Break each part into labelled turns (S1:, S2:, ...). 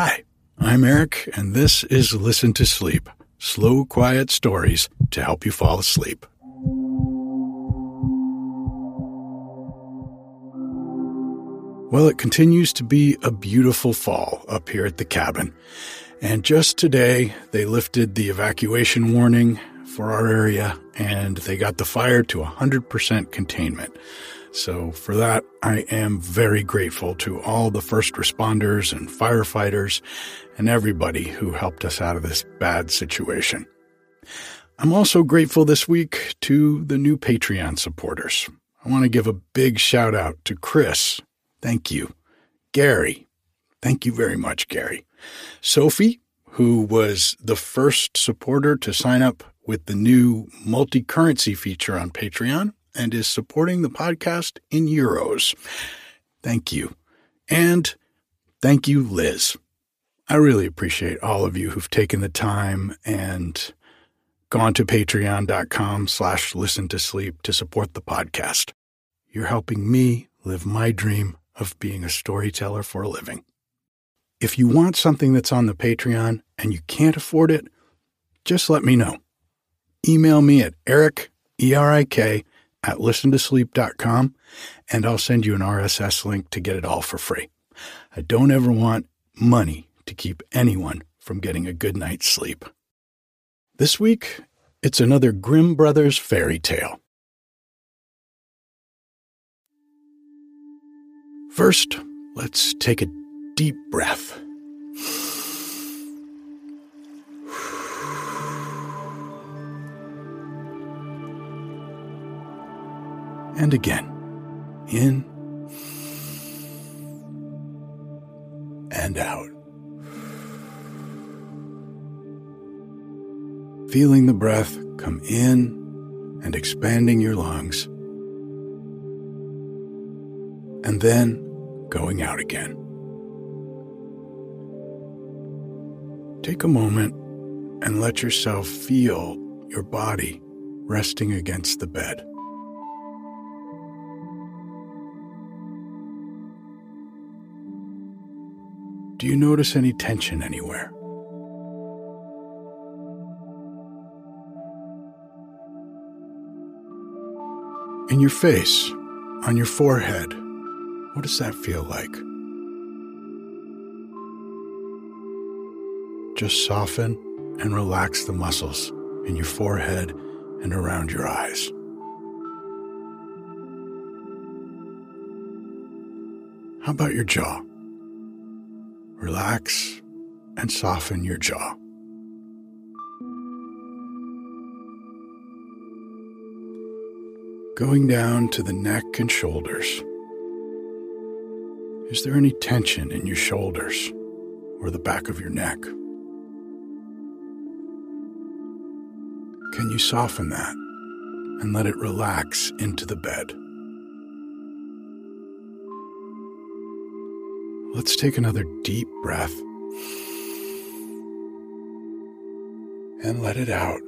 S1: Hi, I'm Eric, and this is Listen to Sleep slow, quiet stories to help you fall asleep. Well, it continues to be a beautiful fall up here at the cabin. And just today, they lifted the evacuation warning for our area and they got the fire to 100% containment. So, for that, I am very grateful to all the first responders and firefighters and everybody who helped us out of this bad situation. I'm also grateful this week to the new Patreon supporters. I want to give a big shout out to Chris, Thank you. Gary. Thank you very much, Gary. Sophie, who was the first supporter to sign up with the new multi currency feature on Patreon and is supporting the podcast in euros. Thank you. And thank you, Liz. I really appreciate all of you who've taken the time and gone to patreon.com slash listen to sleep to support the podcast. You're helping me live my dream of being a storyteller for a living. If you want something that's on the Patreon and you can't afford it, just let me know. Email me at eric, E-R-I-K, at listentosleep.com, and I'll send you an RSS link to get it all for free. I don't ever want money to keep anyone from getting a good night's sleep. This week, it's another Grimm Brothers fairy tale. First, let's take a deep breath. And again. In and out. Feeling the breath come in and expanding your lungs. And then going out again. Take a moment and let yourself feel your body resting against the bed. Do you notice any tension anywhere? In your face, on your forehead, what does that feel like? Just soften and relax the muscles in your forehead and around your eyes. How about your jaw? Relax and soften your jaw. Going down to the neck and shoulders. Is there any tension in your shoulders or the back of your neck? Can you soften that and let it relax into the bed? Let's take another deep breath and let it out.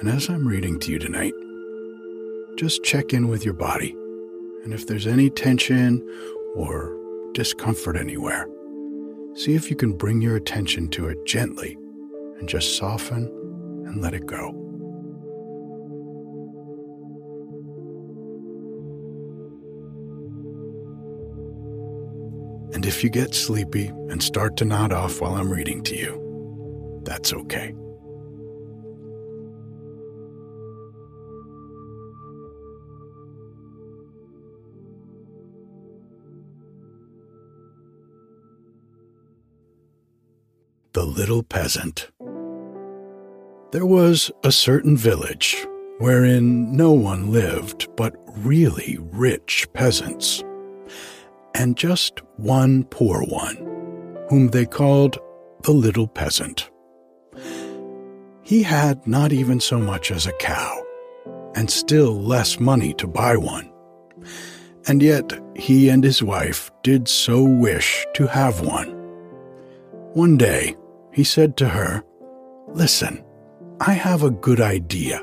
S1: And as I'm reading to you tonight, just check in with your body. And if there's any tension or discomfort anywhere, see if you can bring your attention to it gently and just soften and let it go. And if you get sleepy and start to nod off while I'm reading to you, that's okay. The Little Peasant. There was a certain village wherein no one lived but really rich peasants, and just one poor one, whom they called the Little Peasant. He had not even so much as a cow, and still less money to buy one. And yet he and his wife did so wish to have one. One day, he said to her, Listen, I have a good idea.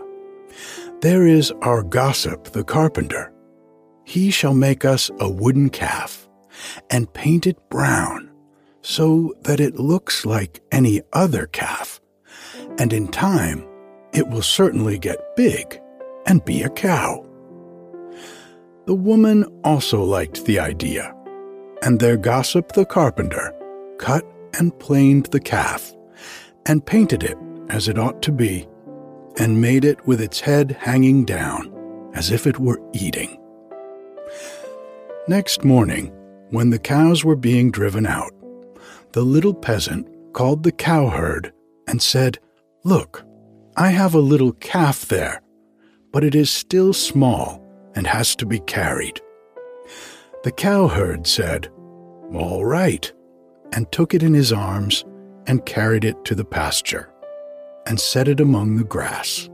S1: There is our gossip, the carpenter. He shall make us a wooden calf and paint it brown so that it looks like any other calf. And in time, it will certainly get big and be a cow. The woman also liked the idea, and their gossip the carpenter cut and planed the calf, and painted it as it ought to be, and made it with its head hanging down, as if it were eating. Next morning, when the cows were being driven out, the little peasant called the cowherd and said, Look, I have a little calf there, but it is still small and has to be carried. The cowherd said, All right, and took it in his arms and carried it to the pasture and set it among the grass.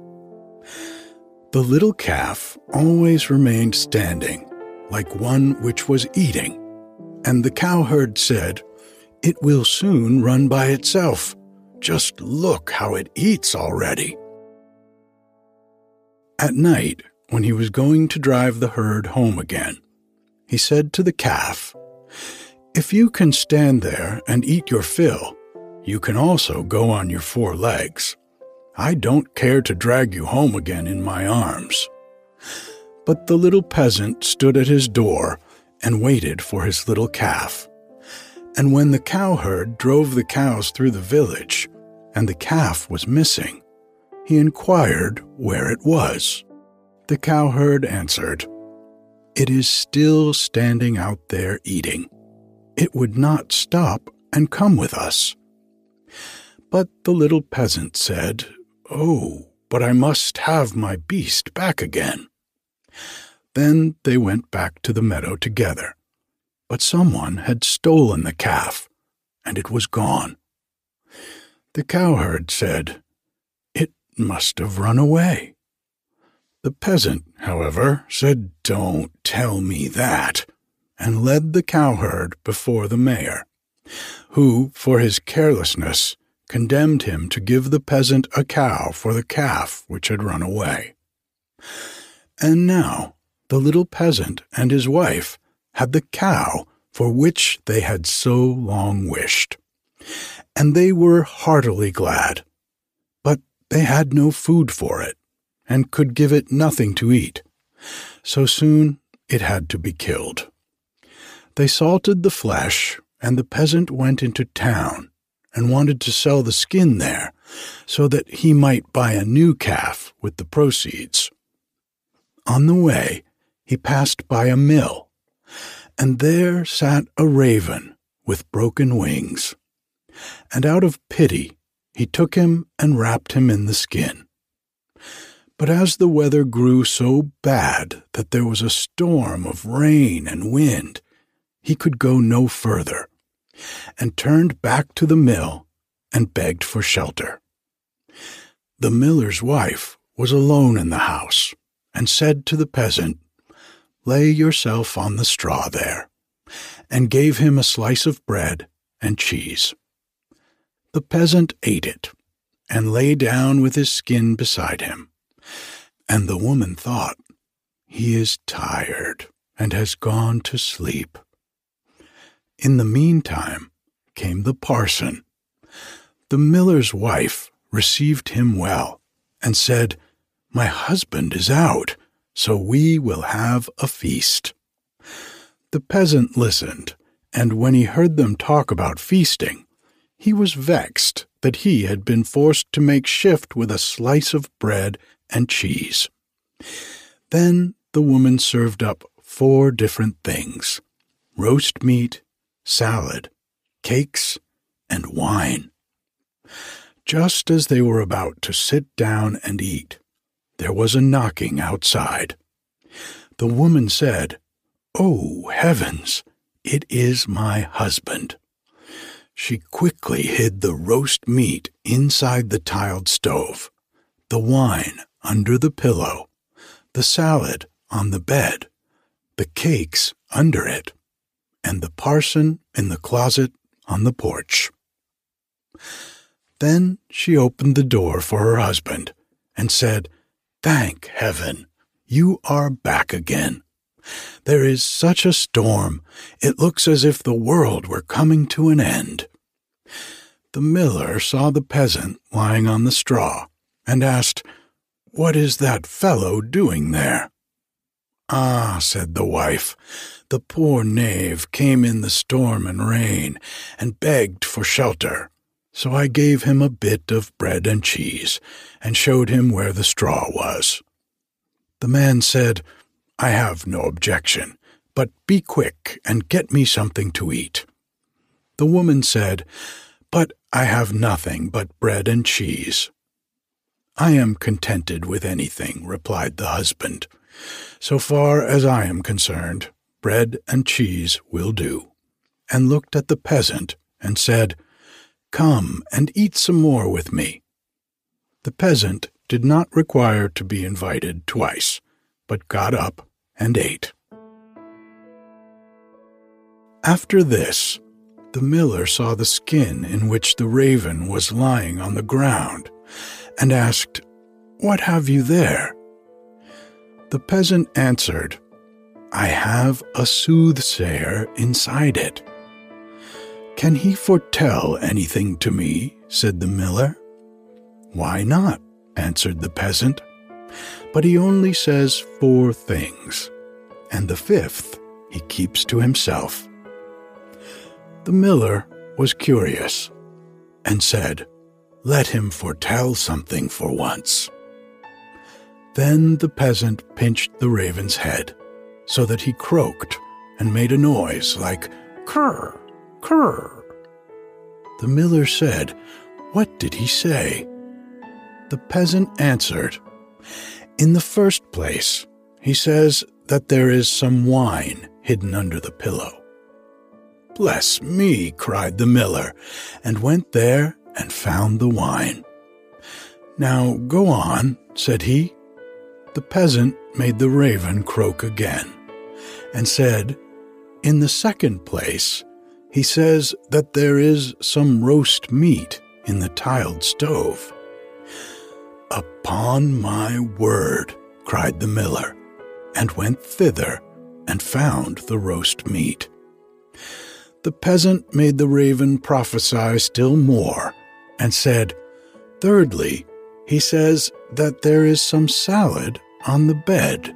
S1: The little calf always remained standing like one which was eating. And the cowherd said, It will soon run by itself. Just look how it eats already. At night, when he was going to drive the herd home again, he said to the calf, If you can stand there and eat your fill, you can also go on your four legs. I don't care to drag you home again in my arms. But the little peasant stood at his door and waited for his little calf. And when the cowherd drove the cows through the village, and the calf was missing, he inquired where it was. The cowherd answered, It is still standing out there eating. It would not stop and come with us. But the little peasant said, Oh, but I must have my beast back again. Then they went back to the meadow together. But someone had stolen the calf, and it was gone. The cowherd said, It must have run away. The peasant, however, said, Don't tell me that, and led the cowherd before the mayor, who, for his carelessness, condemned him to give the peasant a cow for the calf which had run away. And now the little peasant and his wife had the cow for which they had so long wished. And they were heartily glad. But they had no food for it, and could give it nothing to eat. So soon it had to be killed. They salted the flesh, and the peasant went into town and wanted to sell the skin there so that he might buy a new calf with the proceeds. On the way, he passed by a mill, and there sat a raven with broken wings. And out of pity, he took him and wrapped him in the skin. But as the weather grew so bad that there was a storm of rain and wind, he could go no further, and turned back to the mill and begged for shelter. The miller's wife was alone in the house and said to the peasant, Lay yourself on the straw there, and gave him a slice of bread and cheese. The peasant ate it, and lay down with his skin beside him. And the woman thought, He is tired and has gone to sleep. In the meantime came the parson. The miller's wife received him well, and said, my husband is out, so we will have a feast. The peasant listened, and when he heard them talk about feasting, he was vexed that he had been forced to make shift with a slice of bread and cheese. Then the woman served up four different things roast meat, salad, cakes, and wine. Just as they were about to sit down and eat, there was a knocking outside. The woman said, Oh, heavens, it is my husband. She quickly hid the roast meat inside the tiled stove, the wine under the pillow, the salad on the bed, the cakes under it, and the parson in the closet on the porch. Then she opened the door for her husband and said, Thank heaven, you are back again. There is such a storm, it looks as if the world were coming to an end. The miller saw the peasant lying on the straw and asked, What is that fellow doing there? Ah, said the wife, the poor knave came in the storm and rain and begged for shelter. So I gave him a bit of bread and cheese and showed him where the straw was. The man said, I have no objection, but be quick and get me something to eat. The woman said, But I have nothing but bread and cheese. I am contented with anything, replied the husband. So far as I am concerned, bread and cheese will do, and looked at the peasant and said, Come and eat some more with me. The peasant did not require to be invited twice, but got up and ate. After this, the miller saw the skin in which the raven was lying on the ground, and asked, What have you there? The peasant answered, I have a soothsayer inside it. Can he foretell anything to me? said the miller. Why not? answered the peasant. But he only says four things, and the fifth he keeps to himself. The miller was curious and said, Let him foretell something for once. Then the peasant pinched the raven's head so that he croaked and made a noise like cur, cur. The miller said, What did he say? The peasant answered, In the first place, he says that there is some wine hidden under the pillow. Bless me, cried the miller, and went there and found the wine. Now go on, said he. The peasant made the raven croak again, and said, In the second place, he says that there is some roast meat in the tiled stove. Upon my word, cried the miller, and went thither and found the roast meat. The peasant made the raven prophesy still more, and said, Thirdly, he says that there is some salad on the bed.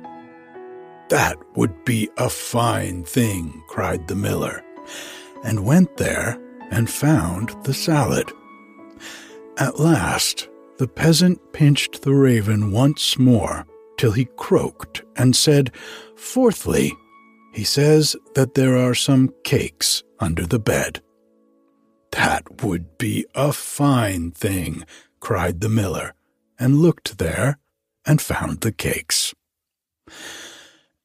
S1: That would be a fine thing, cried the miller, and went there and found the salad. At last, the peasant pinched the raven once more till he croaked and said, Fourthly, he says that there are some cakes under the bed. That would be a fine thing, cried the miller, and looked there and found the cakes.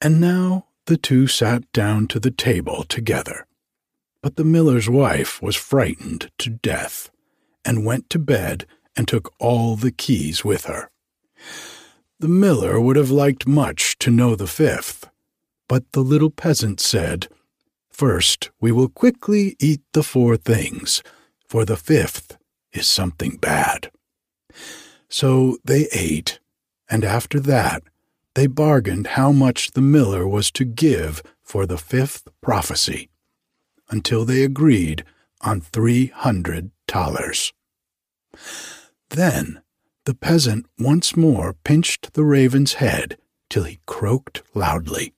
S1: And now the two sat down to the table together. But the miller's wife was frightened to death, and went to bed and took all the keys with her. The miller would have liked much to know the fifth, but the little peasant said, First, we will quickly eat the four things, for the fifth is something bad. So they ate, and after that they bargained how much the miller was to give for the fifth prophecy, until they agreed on three hundred thalers. Then the peasant once more pinched the raven's head till he croaked loudly.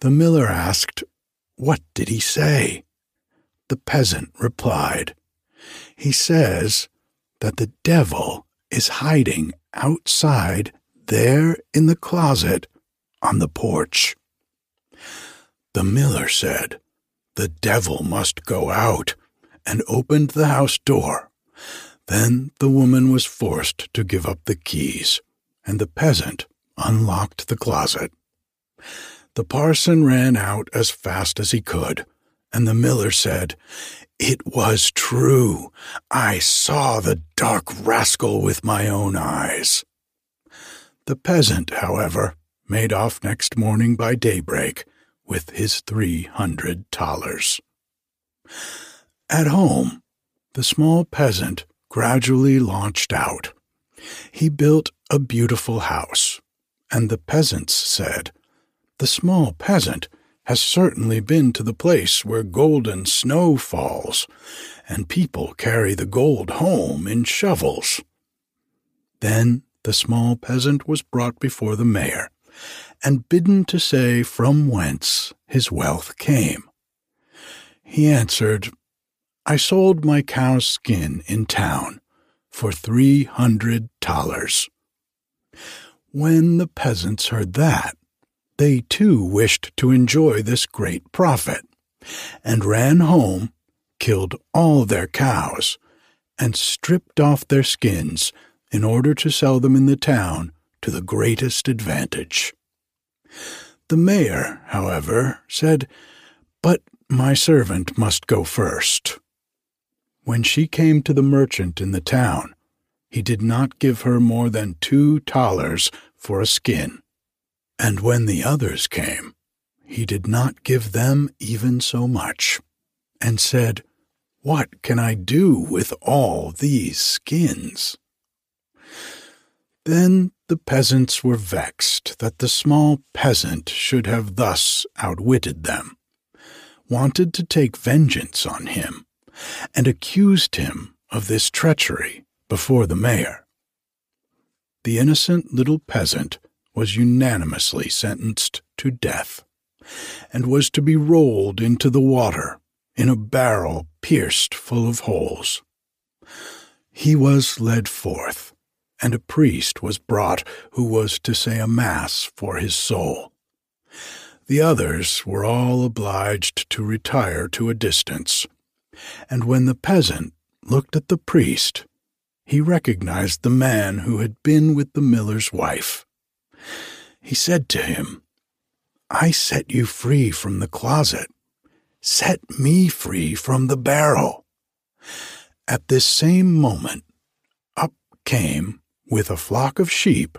S1: The miller asked, What did he say? The peasant replied, He says that the devil is hiding outside there in the closet on the porch. The miller said, The devil must go out, and opened the house door. Then the woman was forced to give up the keys, and the peasant unlocked the closet. The parson ran out as fast as he could, and the miller said, It was true. I saw the dark rascal with my own eyes. The peasant, however, made off next morning by daybreak with his three hundred thalers. At home, the small peasant gradually launched out. He built a beautiful house, and the peasants said, The small peasant has certainly been to the place where golden snow falls, and people carry the gold home in shovels. Then the small peasant was brought before the mayor, and bidden to say from whence his wealth came. He answered, I sold my cow's skin in town for three hundred thalers. When the peasants heard that, they too wished to enjoy this great profit, and ran home, killed all their cows, and stripped off their skins in order to sell them in the town to the greatest advantage. The mayor, however, said, But my servant must go first. When she came to the merchant in the town, he did not give her more than two thalers for a skin. And when the others came, he did not give them even so much, and said, What can I do with all these skins? Then the peasants were vexed that the small peasant should have thus outwitted them, wanted to take vengeance on him, and accused him of this treachery before the mayor. The innocent little peasant was unanimously sentenced to death, and was to be rolled into the water in a barrel pierced full of holes. He was led forth, and a priest was brought who was to say a mass for his soul. The others were all obliged to retire to a distance, and when the peasant looked at the priest, he recognized the man who had been with the miller's wife. He said to him, I set you free from the closet. Set me free from the barrel. At this same moment, up came, with a flock of sheep,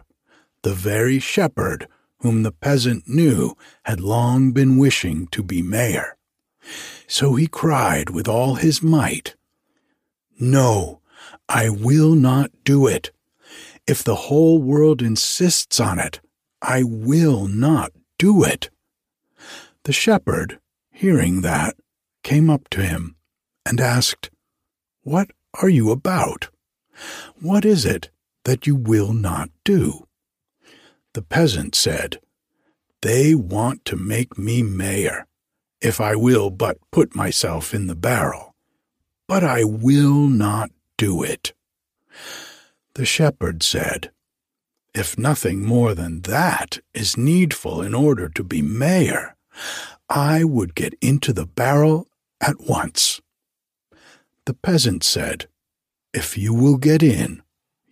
S1: the very shepherd whom the peasant knew had long been wishing to be mayor. So he cried with all his might, No, I will not do it. If the whole world insists on it, I will not do it. The shepherd, hearing that, came up to him and asked, What are you about? What is it that you will not do? The peasant said, They want to make me mayor, if I will but put myself in the barrel. But I will not do it. The shepherd said, If nothing more than that is needful in order to be mayor, I would get into the barrel at once. The peasant said, If you will get in,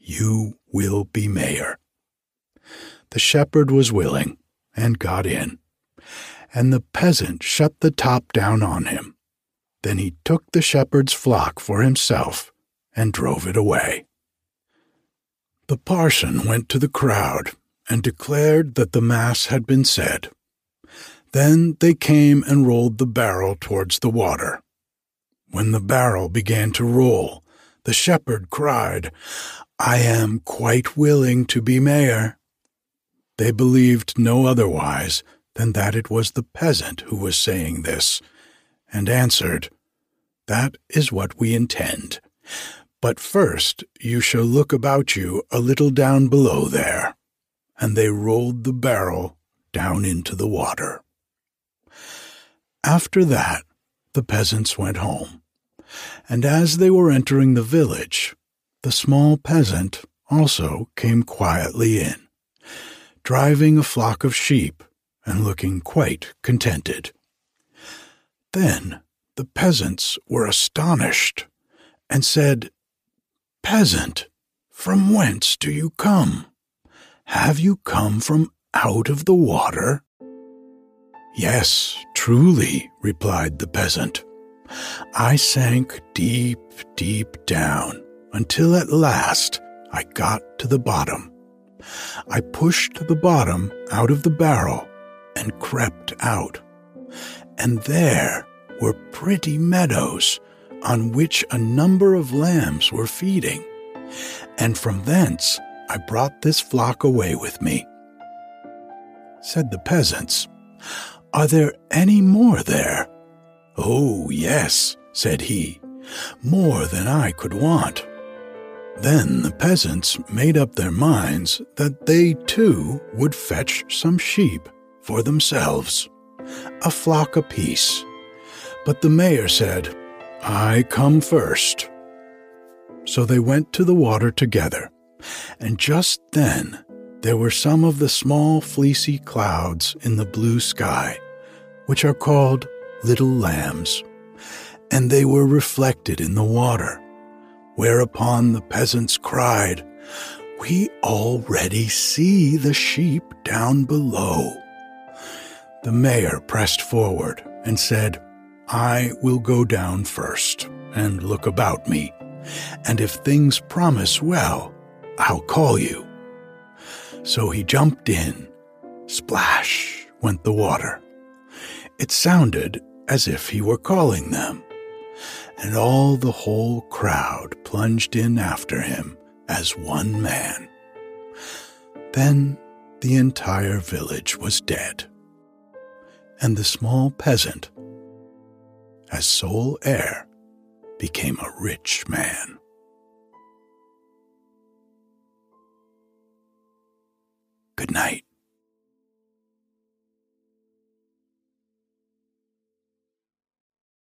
S1: you will be mayor. The shepherd was willing and got in, and the peasant shut the top down on him. Then he took the shepherd's flock for himself and drove it away. The parson went to the crowd and declared that the Mass had been said. Then they came and rolled the barrel towards the water. When the barrel began to roll, the shepherd cried, I am quite willing to be mayor. They believed no otherwise than that it was the peasant who was saying this, and answered, That is what we intend. But first you shall look about you a little down below there. And they rolled the barrel down into the water. After that, the peasants went home. And as they were entering the village, the small peasant also came quietly in, driving a flock of sheep and looking quite contented. Then the peasants were astonished and said, Peasant, from whence do you come? Have you come from out of the water? Yes, truly, replied the peasant. I sank deep, deep down until at last I got to the bottom. I pushed the bottom out of the barrel and crept out. And there were pretty meadows on which a number of lambs were feeding, and from thence I brought this flock away with me. Said the peasants, Are there any more there? Oh, yes, said he, more than I could want. Then the peasants made up their minds that they too would fetch some sheep for themselves, a flock apiece. But the mayor said, I come first. So they went to the water together, and just then there were some of the small fleecy clouds in the blue sky, which are called little lambs, and they were reflected in the water Whereupon the peasants cried, We already see the sheep down below. The mayor pressed forward and said, I will go down first and look about me, and if things promise well, I'll call you. So he jumped in. Splash went the water. It sounded as if he were calling them and all the whole crowd plunged in after him as one man. Then the entire village was dead, and the small peasant, as sole heir, became a rich man. Good night.